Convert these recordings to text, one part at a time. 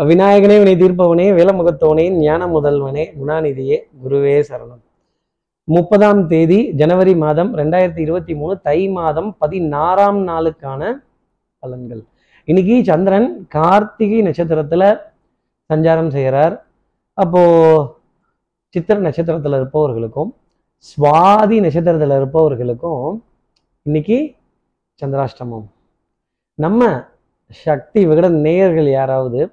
விநாயகனே வினை தீர்ப்பவனே வேலமுகத்தவனே ஞான முதல்வனே குணாநிதியே குருவே சரணம். முப்பதாம் தேதி ஜனவரி மாதம் ரெண்டாயிரத்தி இருபத்தி மூணு தை மாதம் பதினாறாம் நாளுக்கான பலன்கள். இன்னைக்கு சந்திரன் கார்த்திகை நட்சத்திரத்துல சஞ்சாரம் செய்கிறார். அப்போ சித்திர நட்சத்திரத்துல இருப்பவர்களுக்கும் சுவாதி நட்சத்திரத்துல இருப்பவர்களுக்கும் இன்னைக்கு சந்திராஷ்டமம். நம்ம சக்தி விகட நேயர்கள் யாராவது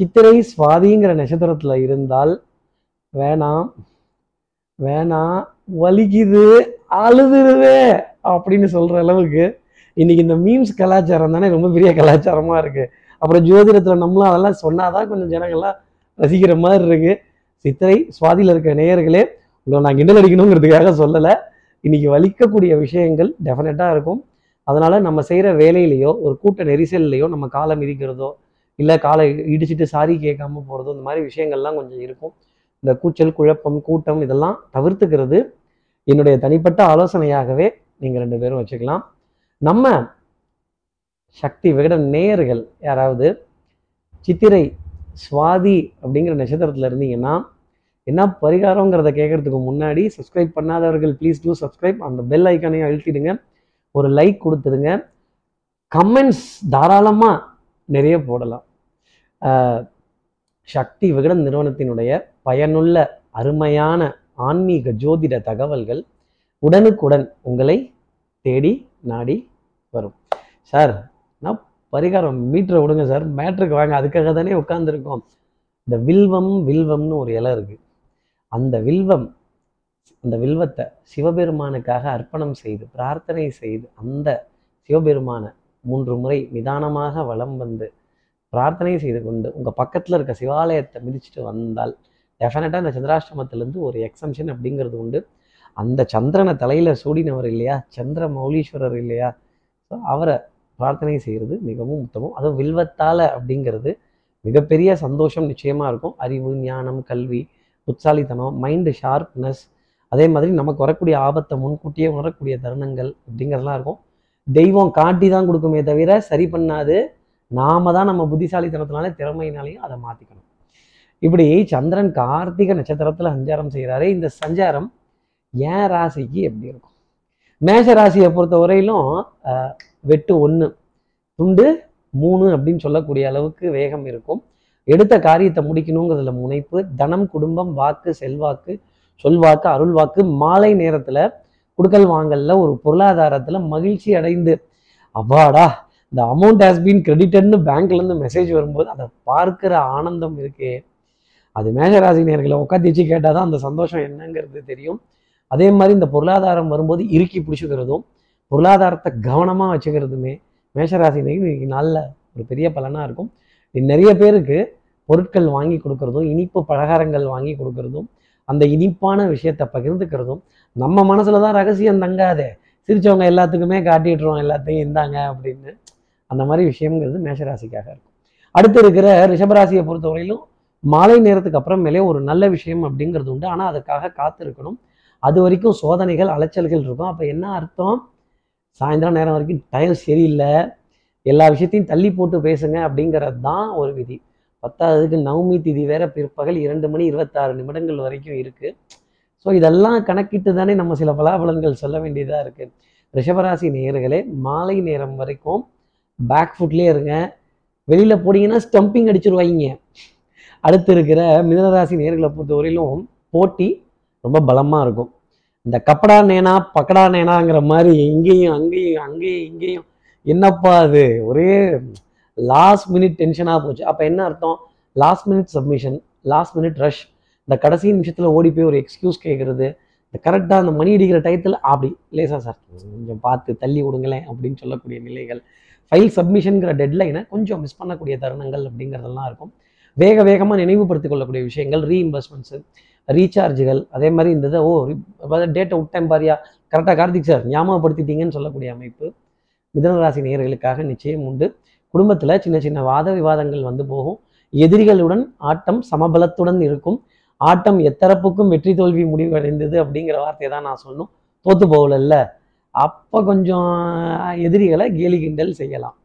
சித்திரை சுவாதிங்கிற நட்சத்திரத்தில் இருந்தால் வேணாம். வேணாம் வலிக்குது அழுதுருவே அப்படின்னு சொல்கிற அளவுக்கு இன்னைக்கு இந்த மீம்ஸ் கலாச்சாரம் தானே ரொம்ப பெரிய கலாச்சாரமாக இருக்குது அப்புறம் ஜோதிடத்தில் நம்மளும் அதெல்லாம் சொன்னாதான் கொஞ்சம் ஜனங்கள்லாம் ரசிக்கிற மாதிரி இருக்குது சித்திரை சுவாதியில் இருக்க நேயர்களே உங்களை நான் கிண்டல் அடிக்கணுங்கிறதுக்காக சொல்லலை. இன்னைக்கு வலிக்கக்கூடிய விஷயங்கள் டெஃபினட்டாக இருக்கும். அதனால் நம்ம செய்கிற வேலையிலையோ ஒரு கூட்ட நெரிசல்லையோ நம்ம காலை மிதிக்கிறதோ இல்லை காலை இடிச்சிட்டு சாரி கேட்காம போகிறதோ இந்த மாதிரி விஷயங்கள்லாம் கொஞ்சம் இருக்கும். இந்த கூச்சல் குழப்பம் கூட்டம் இதெல்லாம் தவிர்த்துக்கிறது என்னுடைய தனிப்பட்ட ஆலோசனையாகவே நீங்கள் ரெண்டு பேரும் வச்சுக்கலாம். நம்ம சக்தி விகட நேயர்கள் யாராவது சித்திரை சுவாதி அப்படிங்கிற நட்சத்திரத்தில் இருந்தீங்கன்னா என்ன பரிகாரங்கிறத கேட்கறதுக்கு முன்னாடி சப்ஸ்கிரைப் பண்ணாதவர்கள் ப்ளீஸ் டூ சப்ஸ்கிரைப் அந்த பெல் ஐக்கானையும் அழுத்திடுங்க. ஒரு லைக் கொடுத்துடுங்க. கமெண்ட்ஸ் தாராளமாக நிறைய போடலாம். சக்தி விகடன் நிறுவனத்தினுடைய பயனுள்ள அருமையான ஆன்மீக ஜோதிட தகவல்கள் உடனுக்குடன் உங்களை தேடி நாடி வரும். சார் நான் பரிகாரம் மீட்டரை விடுங்க சார். மேட்ருக்கு வாங்க. அதுக்காக தானே உட்காந்துருக்கோம் இந்த வில்வம் வில்வம்னு ஒரு இலை இருக்குது அந்த வில்வம் அந்த வில்வத்தை சிவபெருமானுக்காக அர்ப்பணம் செய்து பிரார்த்தனை செய்து அந்த சிவபெருமானை மூன்று முறை நிதானமாக வலம் வந்து பிரார்த்தனை செய்து கொண்டு உங்கள் பக்கத்தில் இருக்க சிவாலயத்தை மிதிச்சுட்டு வந்தால் டெஃபினட்டாக இந்த சந்திராஷ்டமத்திலேருந்து ஒரு எக்ஸம்ஷன் அப்படிங்கிறது உண்டு. அந்த சந்திரனை தலையில் சூடினவர் இல்லையா? சந்திர மௌலீஸ்வரர் இல்லையா? ஸோ அவரை பிரார்த்தனை செய்கிறது மிகவும் உத்தமம். அதுவும் வில்வத்தால் அப்படிங்கிறது மிகப்பெரிய சந்தோஷம் நிச்சயமாக இருக்கும். அறிவு ஞானம் கல்வி புத்தாலித்தனம் மைண்டு ஷார்ப்னஸ் அதே மாதிரி நமக்கு வரக்கூடிய ஆபத்தை முன்கூட்டியே உணரக்கூடிய தருணங்கள் அப்படிங்கிறதுலாம் இருக்கும். தெய்வம் காட்டி தான் கொடுக்குமே தவிர சரி பண்ணாது. நாம தான் நம்ம புத்திசாலித்தனத்தினாலே திறமையினாலையும் அதை மாற்றிக்கணும் இப்படி சந்திரன் கார்த்திகை நட்சத்திரத்தில் சஞ்சாரம் செய்கிறாரு இந்த சஞ்சாரம் ஏன் ராசிக்கு எப்படி இருக்கும்? மேஷ ராசியை பொறுத்த வரையிலும் வெட்டு ஒன்று துண்டு மூணு அப்படின்னு சொல்லக்கூடிய அளவுக்கு வேகம் இருக்கும். எடுத்த காரியத்தை முடிக்கணுங்கிறதுல முனைப்பு தனம் குடும்பம் வாக்கு செல்வாக்கு சொல்வாக்கு அருள் வாக்கு மாலை நேரத்தில் குடுக்கல் வாங்கல்ல ஒரு பொருளாதாரத்தில் மகிழ்ச்சி அடைந்து அவ்வாடா இந்த அமௌண்ட் ஹேஸ் பீன் கிரெடிட்டட்னு பேங்க்லேருந்து மெசேஜ் வரும்போது அதை பார்க்குற ஆனந்தம் இருக்கே. அது மேஷராசி உட்காந்து வச்சு கேட்டால் தான் அந்த சந்தோஷம் என்னங்கிறது தெரியும். அதே மாதிரி இந்த பொருளாதாரம் வரும்போது இறுக்கி பிடிச்சிக்கிறதும் பொருளாதாரத்தை கவனமாக வச்சுக்கிறதுமே மேஷராசினிக்கு இன்னைக்கு நல்ல ஒரு பெரிய பலனாக இருக்கும். நிறைய பேருக்கு பொருட்கள் வாங்கி கொடுக்கறதும் இனிப்பு பலகாரங்கள் வாங்கி கொடுக்கறதும் அந்த இனிப்பான விஷயத்தை பகிர்ந்துக்கிறதும் நம்ம மனசில் தான் ரகசியம் தங்காதே. சிரிச்சவங்க எல்லாத்துக்குமே காட்டிட்டுருவோம் எல்லாத்தையும் இந்தாங்க அப்படின்னு. அந்த மாதிரி விஷயங்கிறது மேஷராசிக்காக இருக்கும். அடுத்து இருக்கிற ரிஷபராசியை பொறுத்தவரையிலும் மாலை நேரத்துக்கு அப்புறமேலே ஒரு நல்ல விஷயம் அப்படிங்கிறது உண்டு. ஆனால் அதுக்காக காத்திருக்கணும். அது வரைக்கும் சோதனைகள் அலைச்சல்கள் இருக்கும். அப்போ என்ன அர்த்தம்? சாயந்தரம் நேரம் வரைக்கும் டைம் சரியில்லை. எல்லா விஷயத்தையும் தள்ளி போட்டு பேசுங்க அப்படிங்கிறது தான் ஒரு விதி. பத்தாவதுக்கு நவமி திதி வேற பிற்பகல் இரண்டு மணி இருபத்தாறு நிமிடங்கள் வரைக்கும் இருக்குது ஸோ இதெல்லாம் கணக்கிட்டு தானே நம்ம சில பலாபலன்கள் சொல்ல வேண்டியதாக இருக்குது ரிஷபராசி நேயர்களே மாலை நேரம் வரைக்கும் பேக் ஃபுட்லேயே இருங்க வெளியில் போனீங்கன்னா ஸ்டம்பிங் அடிச்சிருவாங்க அடுத்து இருக்கிற மிதனராசி நேர்களை பொறுத்தவரையிலும் போட்டி ரொம்ப பலமாக இருக்கும். இந்த கப்படா நேனா பக்கடா நேனாங்கிற மாதிரி இங்கேயும் அங்கேயும் அங்கேயும் இங்கேயும். என்னப்பா அது? ஒரே லாஸ்ட் மினிட் டென்ஷனாக போச்சு. அப்போ என்ன அர்த்தம்? Last minute submission last minute rush இந்த கடைசி நிமிஷத்தில் ஓடி போய் ஒரு எக்ஸ்கியூஸ் கேட்குறது இந்த கரெக்டாக அந்த மணி அடிக்கிற டயத்தில் அப்படி லேசா சார் கொஞ்சம் பார்த்து தள்ளி விடுங்களேன் அப்படின்னு சொல்லக்கூடிய நிலைகள். ஃபைல் சப்மிஷனுங்கிற டெட்லைனை கொஞ்சம் மிஸ் பண்ணக்கூடிய தருணங்கள் அப்படிங்கிறதெல்லாம் இருக்கும். வேக வேகமாக நினைவுபடுத்திக் கொள்ளக்கூடிய விஷயங்கள் ரீஇம்பர்ஸ்மெண்ட்ஸு ரீசார்ஜுகள் அதே மாதிரி இந்த இதை ஓ டேட்டை விட்டேன் பாரியா? கரெக்டாக கார்த்திக் சார் ஞாபகப்படுத்திட்டீங்கன்னு சொல்லக்கூடிய அமைப்பு மிதனராசி நேயர்களுக்காக நிச்சயம் உண்டு. குடும்பத்தில் சின்ன சின்ன வாத விவாதங்கள் வந்து போகும். எதிரிகளுடன் ஆட்டம் சமபலத்துடன் இருக்கும். ஆட்டம் எத்தரப்புக்கும் வெற்றி தோல்வி முடிவடைந்தது அப்படிங்கிற வார்த்தையை தான் நான் சொல்லணும். தோத்து போகலல்ல. அப்போ கொஞ்சம் எதிரிகளை கேலி கிண்டல் செய்யலாம்.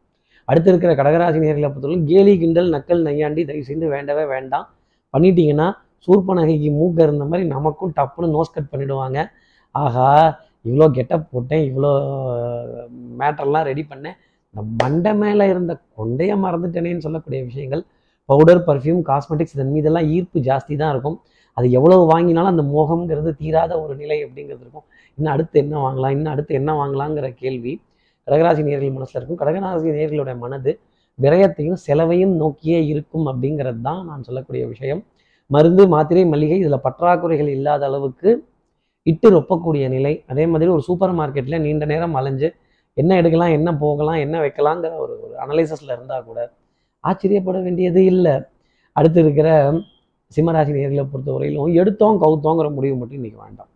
அடுத்து இருக்கிற கடகராசி நேர்களை பொறுத்தவரைக்கும் கேலி கிண்டல் நக்கல் நையாண்டி தயவு செய்து வேண்டவே வேண்டாம். பண்ணிட்டீங்கன்னா சூர்பனகைக்கு மூக்க இருந்த மாதிரி நமக்கும் டப்புன்னு நோஸ் கட் பண்ணிடுவாங்க. ஆகா இவ்வளோ கெட்டப் போட்டேன் இவ்வளோ மேட்டர்லாம் ரெடி பண்ணேன். இந்த மண்டை மேலே இருந்த கொண்டையை மறந்துட்டேனேன்னு சொல்லக்கூடிய விஷயங்கள் பவுடர் பர்ஃப்யூம் காஸ்மெட்டிக்ஸ் இதன் மீதெல்லாம் ஈர்ப்பு ஜாஸ்தி தான் இருக்கும். அது எவ்வளவு வாங்கினாலும் அந்த மோகம்ங்கிறது தீராத ஒரு நிலை அப்படிங்கிறது இருக்கும். இன்னும் அடுத்து என்ன வாங்கலாம் இன்னும் அடுத்து என்ன வாங்கலாங்கிற கேள்வி கடகராசி நேர்கள் மனசில் இருக்கும். கடகராசி நேர்களுடைய மனது விரயத்தையும் செலவையும் நோக்கியே இருக்கும் அப்படிங்கிறது தான் நான் சொல்லக்கூடிய விஷயம். மருந்து மாத்திரை மளிகை இதில் பற்றாக்குறைகள் இல்லாத அளவுக்கு இட்டு ரொப்பக்கூடிய நிலை. அதே மாதிரி ஒரு சூப்பர் மார்க்கெட்டில் நீண்ட நேரம் அலைஞ்சு என்ன எடுக்கலாம் என்ன போகலாம் என்ன வைக்கலாங்கிற ஒரு ஒரு அனலைசஸில் இருந்தால் கூட ஆச்சரியப்பட வேண்டியது இல்லை. அடுத்து இருக்கிற சிம்மராசி நேர்களை பொறுத்தவரையிலும் எடுத்தோம் கவுத்தோங்கிற முடிவு மட்டும் இன்றைக்கி வேண்டாம்.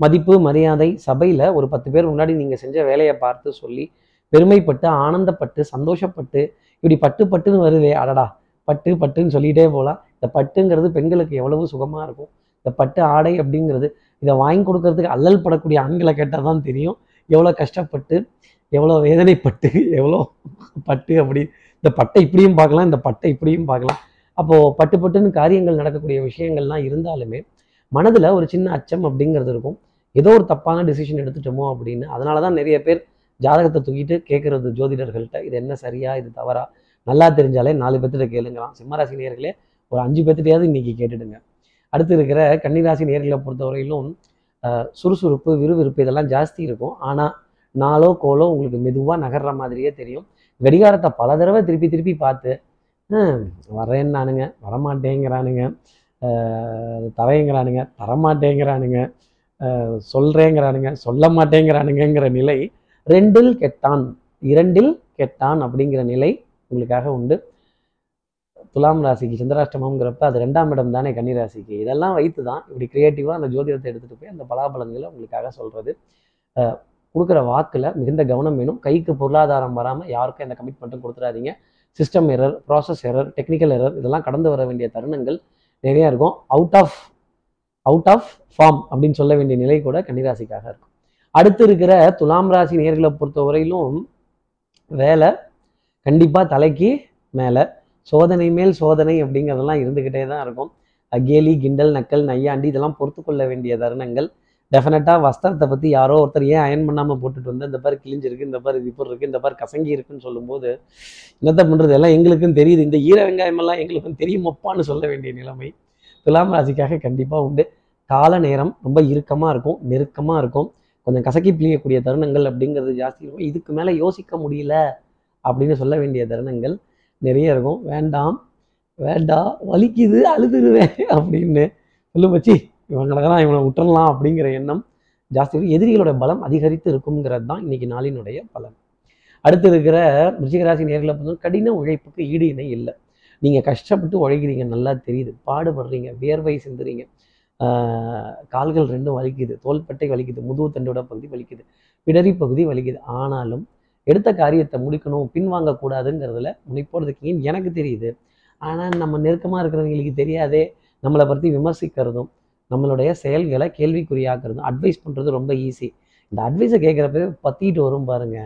மதிப்பு மரியாதை சபையில் ஒரு பத்து பேர் முன்னாடி நீங்கள் செஞ்ச வேலையை பார்த்து சொல்லி பெருமைப்பட்டு ஆனந்தப்பட்டு சந்தோஷப்பட்டு இப்படி பட்டு பட்டுன்னு வருதே அடடா பட்டு பட்டுன்னு சொல்லிகிட்டே போகலாம் இந்த பட்டுங்கிறது பெண்களுக்கு எவ்வளவு சுகமாக இருக்கும்? இந்த பட்டு ஆடை அப்படிங்கிறது இதை வாங்கி கொடுக்கறதுக்கு அல்லல் படக்கூடிய ஆண்களை கேட்டால் தான் தெரியும். எவ்வளோ கஷ்டப்பட்டு எவ்வளோ வேதனைப்பட்டு எவ்வளோ பட்டு அப்படி இந்த பட்டை இப்படியும் பார்க்கலாம் இந்த பட்டை இப்படியும் பார்க்கலாம். அப்போது பட்டு பட்டுன்னு காரியங்கள் நடக்கக்கூடிய விஷயங்கள்லாம் இருந்தாலுமே மனதில் ஒரு சின்ன அச்சம் அப்படிங்கிறது இருக்கும். ஏதோ ஒரு தப்பான டிசிஷன் எடுத்துட்டோமோ அப்படின்னு. அதனால தான் நிறைய பேர் ஜாதகத்தை தூக்கிட்டு கேட்குறது ஜோதிடர்கள்ட்ட இது என்ன சரியா இது தவறா? நல்லா தெரிஞ்சாலே நாலு பேர்த்திட்ட கேளுங்களாம். சிம்மராசி நேர்களே ஒரு அஞ்சு பேர்த்திட்டையாவது இன்னைக்கு கேட்டுடுங்க. அடுத்து இருக்கிற கன்னிராசி நேர்களை பொறுத்தவரையிலும் சுறுசுறுப்பு விறுவிறுப்பு இதெல்லாம் ஜாஸ்தி இருக்கும். ஆனால் நாளோ கோலோ உங்களுக்கு மெதுவாக நகர்ற மாதிரியே தெரியும். கடிகாரத்தை பல தடவை திருப்பி திருப்பி பார்த்து வரேன்னு வரேன்னானுங்க வரமாட்டேங்கிறானுங்க. தரேங்கிறானுங்க தரமாட்டேங்கிறானுங்க. சொல்கிறேங்கிறானுங்க சொல்ல மாட்டேங்கிறானுங்கங்கிற நிலை ரெண்டில் கெட்டான் இரண்டில் கெட்டான் அப்படிங்கிற நிலை உங்களுக்காக உண்டு. துலாம் ராசிக்கு சந்திராஷ்டமங்கிறப்ப அது ரெண்டாம் இடம் தானே கன்னிராசிக்கு. இதெல்லாம் வைத்து தான் இப்படி கிரியேட்டிவாக அந்த ஜோதிடத்தை எடுத்துகிட்டு போய் அந்த பலாபலன்களை உங்களுக்காக சொல்கிறது கொடுக்குற வாக்கில் மிகுந்த கவனம் வேணும். கைக்கு பொருளாதாரம் வராமல் யாருக்கும் எந்த கமிட்மெண்ட்டும் கொடுத்துடாதீங்க system error process error technical error இதெல்லாம் கடந்து வர வேண்டிய தருணங்கள் நிறையா இருக்கும். Out of out of form அப்படின்னு சொல்ல வேண்டிய நிலை கூட கன்னிராசிக்காக இருக்கும். அடுத்து இருக்கிற துலாம் ராசி நேர்களை பொறுத்தவரையிலும் வேலை கண்டிப்பாக தலைக்கு மேலே. சோதனை மேல் சோதனை அப்படிங்கிறதெல்லாம் இருந்துக்கிட்டே தான் இருக்கும். அகேலி கிண்டல் நக்கல் நையாண்டி இதெல்லாம் பொறுத்து கொள்ள வேண்டிய தருணங்கள். டெஃபினட்டாக வஸ்திரத்தை பற்றி யாரோ ஒருத்தர் ஏன் அயன் பண்ணாமல் போட்டுட்டு வந்து இந்த பாரு கிழிஞ்சிருக்கு இந்த பாரு இது இப்படி இருக்குது இந்த பாரு கசங்கி இருக்குன்னு சொல்லும்போது என்னத்தை பண்ணுறது எல்லாம் எங்களுக்கும் தெரியுது. இந்த ஈர வெங்காயமெல்லாம் எங்களுக்கும் தெரியுமப்பான்னு சொல்ல வேண்டிய நிலைமை. துலாம் ராசிக்காக கண்டிப்பாக உண்டு. கால நேரம் ரொம்ப இறுக்கமாக இருக்கும் நெருக்கமாக இருக்கும். கொஞ்சம் கசக்கி பிழியக்கூடிய தருணங்கள் அப்படிங்கிறது ஜாஸ்தி இருக்கும். இதுக்கு மேலே யோசிக்க முடியல அப்படின்னு சொல்ல வேண்டிய தருணங்கள் நிறைய இருக்கும். வேண்டாம் வேண்டாம் வலிக்குது அழுதுருவேன் அப்படின்னு சொல்லு பச்சி இவங்களெல்லாம் இவனை விட்டுறலாம் அப்படிங்கிற எண்ணம் ஜாஸ்தி எதிரிகளோட பலம் அதிகரித்து இருக்குங்கிறது தான் இன்னைக்கு நாளினுடைய பலன். அடுத்து இருக்கிற ரிஷிகராசி நேர்களை பார்த்தோம் கடின உழைப்புக்கு ஈடு இணை இல்லை. நீங்கள் கஷ்டப்பட்டு உழைக்கிறீங்க நல்லா தெரியுது. பாடுபடுறீங்க வியர்வை சிந்துறீங்க. கால்கள் ரெண்டும் வலிக்குது தோள்பட்டை வலிக்குது முதுகு தண்டோட பகுதி வலிக்குது பிடரி பகுதி வலிக்குது. ஆனாலும் எடுத்த காரியத்தை முடிக்கணும் பின்வாங்கக்கூடாதுங்கிறதுல முனைப்போடு இருக்கீங்கன்னு எனக்கு தெரியுது. ஆனால் நம்ம நெருக்கமாக இருக்கிறவங்களுக்கு தெரியாதே நம்மளை பற்றி விமர்சிக்கிறதும் நம்மளுடைய செயல்களை கேள்விக்குறியாக்குறது அட்வைஸ் பண்ணுறது ரொம்ப ஈஸி இந்த அட்வைஸை கேட்குறப்ப பற்றிட்டு வரும் பாருங்க.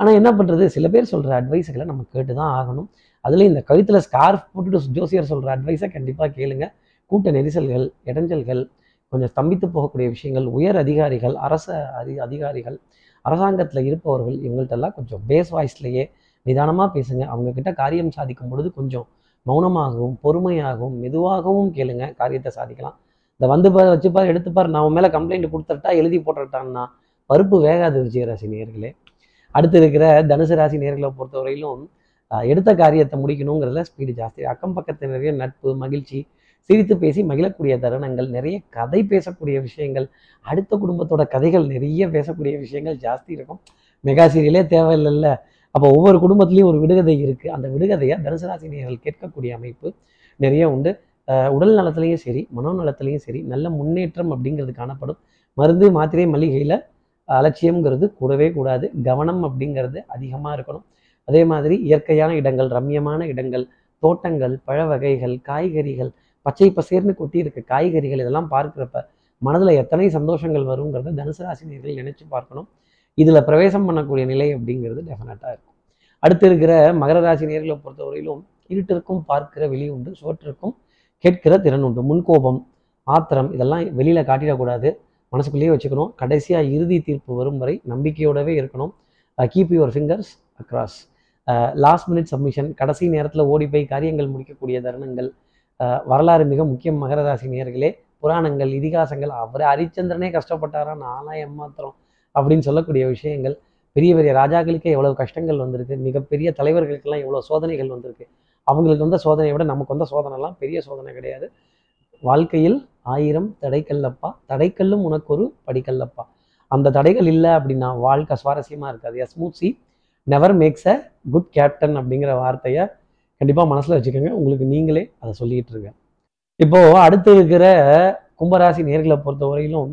ஆனால் என்ன பண்ணுறது சில பேர் சொல்கிற அட்வைஸுகளை நம்ம கேட்டு தான் ஆகணும். அதுலேயும் இந்த கழுத்தில் ஸ்கார்ஃப் போட்டுட்டு ஜோசியர் சொல்கிற அட்வைஸை கண்டிப்பாக கேளுங்க. கூட்ட நெரிசல்கள் இடைஞ்சல்கள் கொஞ்சம் ஸ்தம்பித்து போகக்கூடிய விஷயங்கள் உயர் அதிகாரிகள் அரச அதி அதிகாரிகள் அரசாங்கத்தில் இருப்பவர்கள் இவங்கள்ட்டெல்லாம் கொஞ்சம் பேஸ் வாய்ஸ்லேயே நிதானமாக பேசுங்க. அவங்கக்கிட்ட காரியம் சாதிக்கும் பொழுது கொஞ்சம் மௌனமாகவும் பொறுமையாகவும் மெதுவாகவும் கேளுங்க. காரியத்தை சாதிக்கலாம். இந்த வந்து பார் வச்சுப்பார் எடுத்துப்பார் நான் உன் மேலே கம்ப்ளைண்ட் கொடுத்துட்டா எழுதி போட்டுட்டான்னா பருப்பு வேகாது விஜயராசி நேர்களே அடுத்து இருக்கிற தனுசு ராசி நேர்களை பொறுத்தவரையிலும் எடுத்த காரியத்தை முடிக்கணுங்கிறதுல ஸ்பீடு ஜாஸ்தி. அக்கம் பக்கத்தில் நிறைய நட்பு மகிழ்ச்சி சிரித்து பேசி மகிழக்கூடிய தருணங்கள் நிறைய கதை பேசக்கூடிய விஷயங்கள் அடுத்த குடும்பத்தோட கதைகள் நிறைய பேசக்கூடிய விஷயங்கள் ஜாஸ்தி இருக்கும். மெகா சீரியலே தேவையில்லைல்ல. அப்போ ஒவ்வொரு குடும்பத்துலேயும் ஒரு விடுகதை இருக்குது அந்த விடுகதையை தனுசு ராசி கேட்கக்கூடிய அமைப்பு நிறைய உண்டு. உடல் நலத்துலேயும் சரி மனோநலத்துலேயும் சரி நல்ல முன்னேற்றம் அப்படிங்கிறது காணப்படும். மருந்து மாத்திரை மளிகையில் அலட்சியம்ங்கிறது கூடவே கூடாது. கவனம் அப்படிங்கிறது அதிகமாக இருக்கணும். அதே மாதிரி இயற்கையான இடங்கள் ரம்யமான இடங்கள் தோட்டங்கள் பழ வகைகள் காய்கறிகள் பச்சை பசேர்னு கொட்டி இருக்க காய்கறிகள் இதெல்லாம் பார்க்குறப்ப மனதில் எத்தனை சந்தோஷங்கள் வருங்கிறத தனுசு ராசினியர்கள் நினைச்சு பார்க்கணும். இதில் பிரவேசம் பண்ணக்கூடிய நிலை அப்படிங்கிறது டெஃபினட்டாக இருக்கும். அடுத்து இருக்கிற மகர ராசினியர்களை பொறுத்தவரையிலும் இருட்டிற்கும் பார்க்கிற வெளி உண்டு சோற்றிற்கும் கேட்கிற திறன் உண்டு. முன்கோபம் ஆத்திரம் இதெல்லாம் வெளியில் காட்டிடக்கூடாது. மனசுக்குள்ளேயே வச்சுக்கணும். கடைசியாக இறுதி தீர்ப்பு வரும் வரை நம்பிக்கையோடவே இருக்கணும். Keep your fingers across last minute submission கடைசி நேரத்தில் ஓடி போய் காரியங்கள் முடிக்கக்கூடிய தருணங்கள். Uh, வரலாறு மிக முக்கியம் மகர ராசி நேர்களே புராணங்கள் இதிகாசங்கள். அவர் ஹரிச்சந்திரனே கஷ்டப்பட்டாரா? நானாக ஏமாத்திரம் அப்படின்னு சொல்லக்கூடிய விஷயங்கள். பெரிய பெரிய ராஜாக்களுக்கே எவ்வளவு கஷ்டங்கள் வந்திருக்கு. மிகப்பெரிய தலைவர்களுக்கெல்லாம் எவ்வளோ சோதனைகள் வந்திருக்கு. அவங்களுக்கு வந்த சோதனையை விட நமக்கு வந்த சோதனைலாம் பெரிய சோதனை கிடையாது. வாழ்க்கையில் ஆயிரம் தடைக்கல்லப்பா. தடைக்கல்லும் உனக்கு ஒரு படிக்கல்லப்பா. அந்த தடைகள் இல்லை அப்படின்னா வாழ்க்கை சுவாரஸ்யமாக இருக்காது. Smooth sea never makes a good captain அப்படிங்கிற வார்த்தையை கண்டிப்பாக மனசில் வச்சுக்கோங்க. உங்களுக்கு நீங்களே அதை சொல்லிக்கிட்டு இருங்க. இப்போ அடுத்து இருக்கிற கும்பராசி நேர்களை பொறுத்தவரையிலும்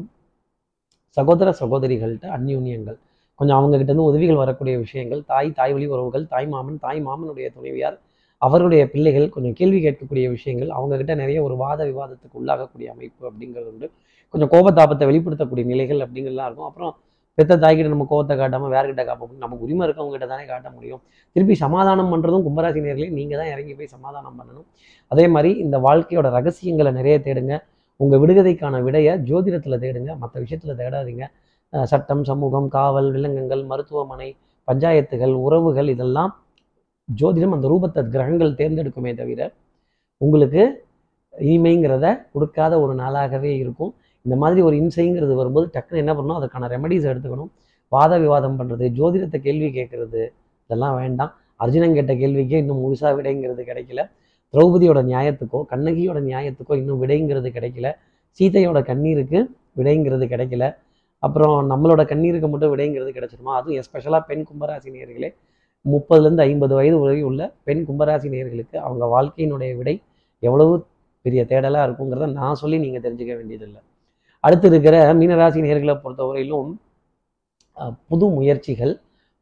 சகோதர சகோதரிகள்கிட்ட அந்யூன்யங்கள். கொஞ்சம் அவங்ககிட்ட இருந்து உதவிகள் வரக்கூடிய விஷயங்கள். தாய் தாய் வழி உறவுகள் தாய் மாமன் தாய் மாமனுடைய துணைவியார் அவருடைய பிள்ளைகள் கொஞ்சம் கேள்வி கேட்கக்கூடிய விஷயங்கள் அவங்க கிட்ட நிறைய ஒரு வாத விவாதத்துக்கு உள்ளாகக்கூடிய அமைப்பு அப்படிங்கிறது உண்டு. கொஞ்சம் கோபத்தாபத்தை வெளிப்படுத்தக்கூடிய நிலைகள் அப்படிங்கிறதுலாம் இருக்கும். அப்புறம் பெத்த தாய்கிட்ட நம்ம கோபத்தை காட்டாமல் வேறுகிட்ட காப்போம். நமக்கு உரிமை இருக்கவங்ககிட்ட தானே காட்ட முடியும். திருப்பி சமாதானம் பண்ணுறதும் கும்பராசி நேர்களே நீங்கள் தான் இறங்கி போய் சமாதானம் பண்ணணும். அதே மாதிரி இந்த வாழ்க்கையோட ரகசியங்களை நிறைய தேடுங்க. உங்கள் விடுகதைக்கான விடையை ஜோதிடத்தில் தேடுங்க. மற்ற விஷயத்தில் தேடாதீங்க. சட்டம் சமூகம் காவல் விலங்குகள் மருத்துவமனை பஞ்சாயத்துகள் உறவுகள் இதெல்லாம் ஜோதிடம் அந்த ரூபத்தை கிரகங்கள் தேர்ந்தெடுக்குமே தவிர உங்களுக்கு இனிமைங்கிறத கொடுக்காத ஒரு நாளாகவே இருக்கும். இந்த மாதிரி ஒரு இன்சைங்கிறது வரும்போது டக்குன்னு என்ன பண்ணணும்? அதுக்கான ரெமடிஸ் எடுத்துக்கணும். வாத விவாதம் பண்ணுறது ஜோதிடத்தை கேள்வி கேட்குறது இதெல்லாம் வேண்டாம். அர்ஜுனன் கேட்ட கேள்விக்கே இன்னும் முழுசா விடைங்கிறது கிடைக்கல. திரௌபதியோட நியாயத்துக்கோ கண்ணகியோட நியாயத்துக்கோ இன்னும் விடைங்கிறது கிடைக்கல. சீதையோட கண்ணீருக்கு விடைங்கிறது கிடைக்கல. அப்புறம் நம்மளோட கண்ணீருக்கு மட்டும் விடைங்கிறது கிடைச்சிருமா? அதுவும் எஸ்பெஷலாக பெண் கும்பராசினியர்களே முப்பதுலேருந்து ஐம்பது வயது உலகி உள்ள பெண் கும்பராசி நேர்களுக்கு அவங்க வாழ்க்கையினுடைய விடை எவ்வளவு பெரிய தேடலாக இருக்குங்கிறத நான் சொல்லி நீங்கள் தெரிஞ்சுக்க வேண்டியதில்லை. அடுத்து இருக்கிற மீனராசி நேர்களை பொறுத்தவரையிலும் புது முயற்சிகள்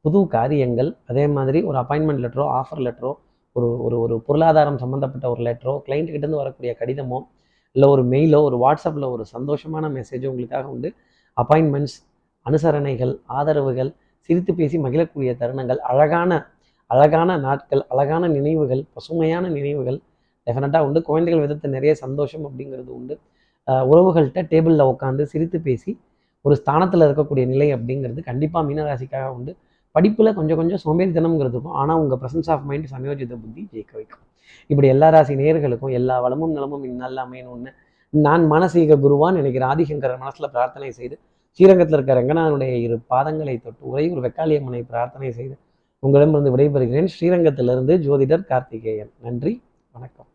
புது காரியங்கள் அதே மாதிரி ஒரு அப்பாயின்மெண்ட் லெட்டரோ ஆஃபர் லெட்டரோ ஒரு ஒரு ஒரு பொருளாதாரம் சம்மந்தப்பட்ட ஒரு லெட்டரோ கிளைண்ட்டுக்கிட்டேருந்து வரக்கூடிய கடிதமோ இல்லை ஒரு மெயிலோ ஒரு வாட்ஸ்அப்பில் ஒரு சந்தோஷமான மெசேஜோ உங்களுக்காக உண்டு. அப்பாயின்மெண்ட்ஸ் அனுசரணைகள் ஆதரவுகள் சிரித்து பேசி மகிழக்கூடிய தருணங்கள் அழகான அழகான நாட்கள் அழகான நினைவுகள் பசுமையான நினைவுகள் டெஃபினட்டாக உண்டு. குழந்தைகள் விதத்தில் நிறைய சந்தோஷம் அப்படிங்கிறது உண்டு. உறவுகள்கிட்ட டேபிளில் உட்காந்து சிரித்து பேசி ஒரு ஸ்தானத்தில் இருக்கக்கூடிய நிலை அப்படிங்கிறது கண்டிப்பாக மீனராசிக்காக உண்டு. படிப்பில் கொஞ்சம் கொஞ்சம் சோம்பேறித்தனம்ங்கிறது இருக்கும். ஆனால் உங்கள் ப்ரெசன்ஸ் ஆஃப் மைண்ட் சமயோஜித புத்தி ஜெயிக்க வைக்கும். இப்படி எல்லா ராசி நேயர்களுக்கும் எல்லா வளமும் நலமும் இந்நல்ல அமையணும்னு நான் மனசீக குருவான் நினைக்கிற ஆதிசங்கரர் மனசில் பிரார்த்தனை செய்து ஸ்ரீரங்கத்தில் இருக்க ரங்கநாதனுடைய இரு பாதங்களை தொட்டு ஒரே ஒரு வெக்காளியம்மனை பிரார்த்தனை செய்து உங்களிடமிருந்து விடைபெறுகிறேன். ஸ்ரீரங்கத்திலிருந்து ஜோதிடர் கார்த்திகேயன். நன்றி வணக்கம்.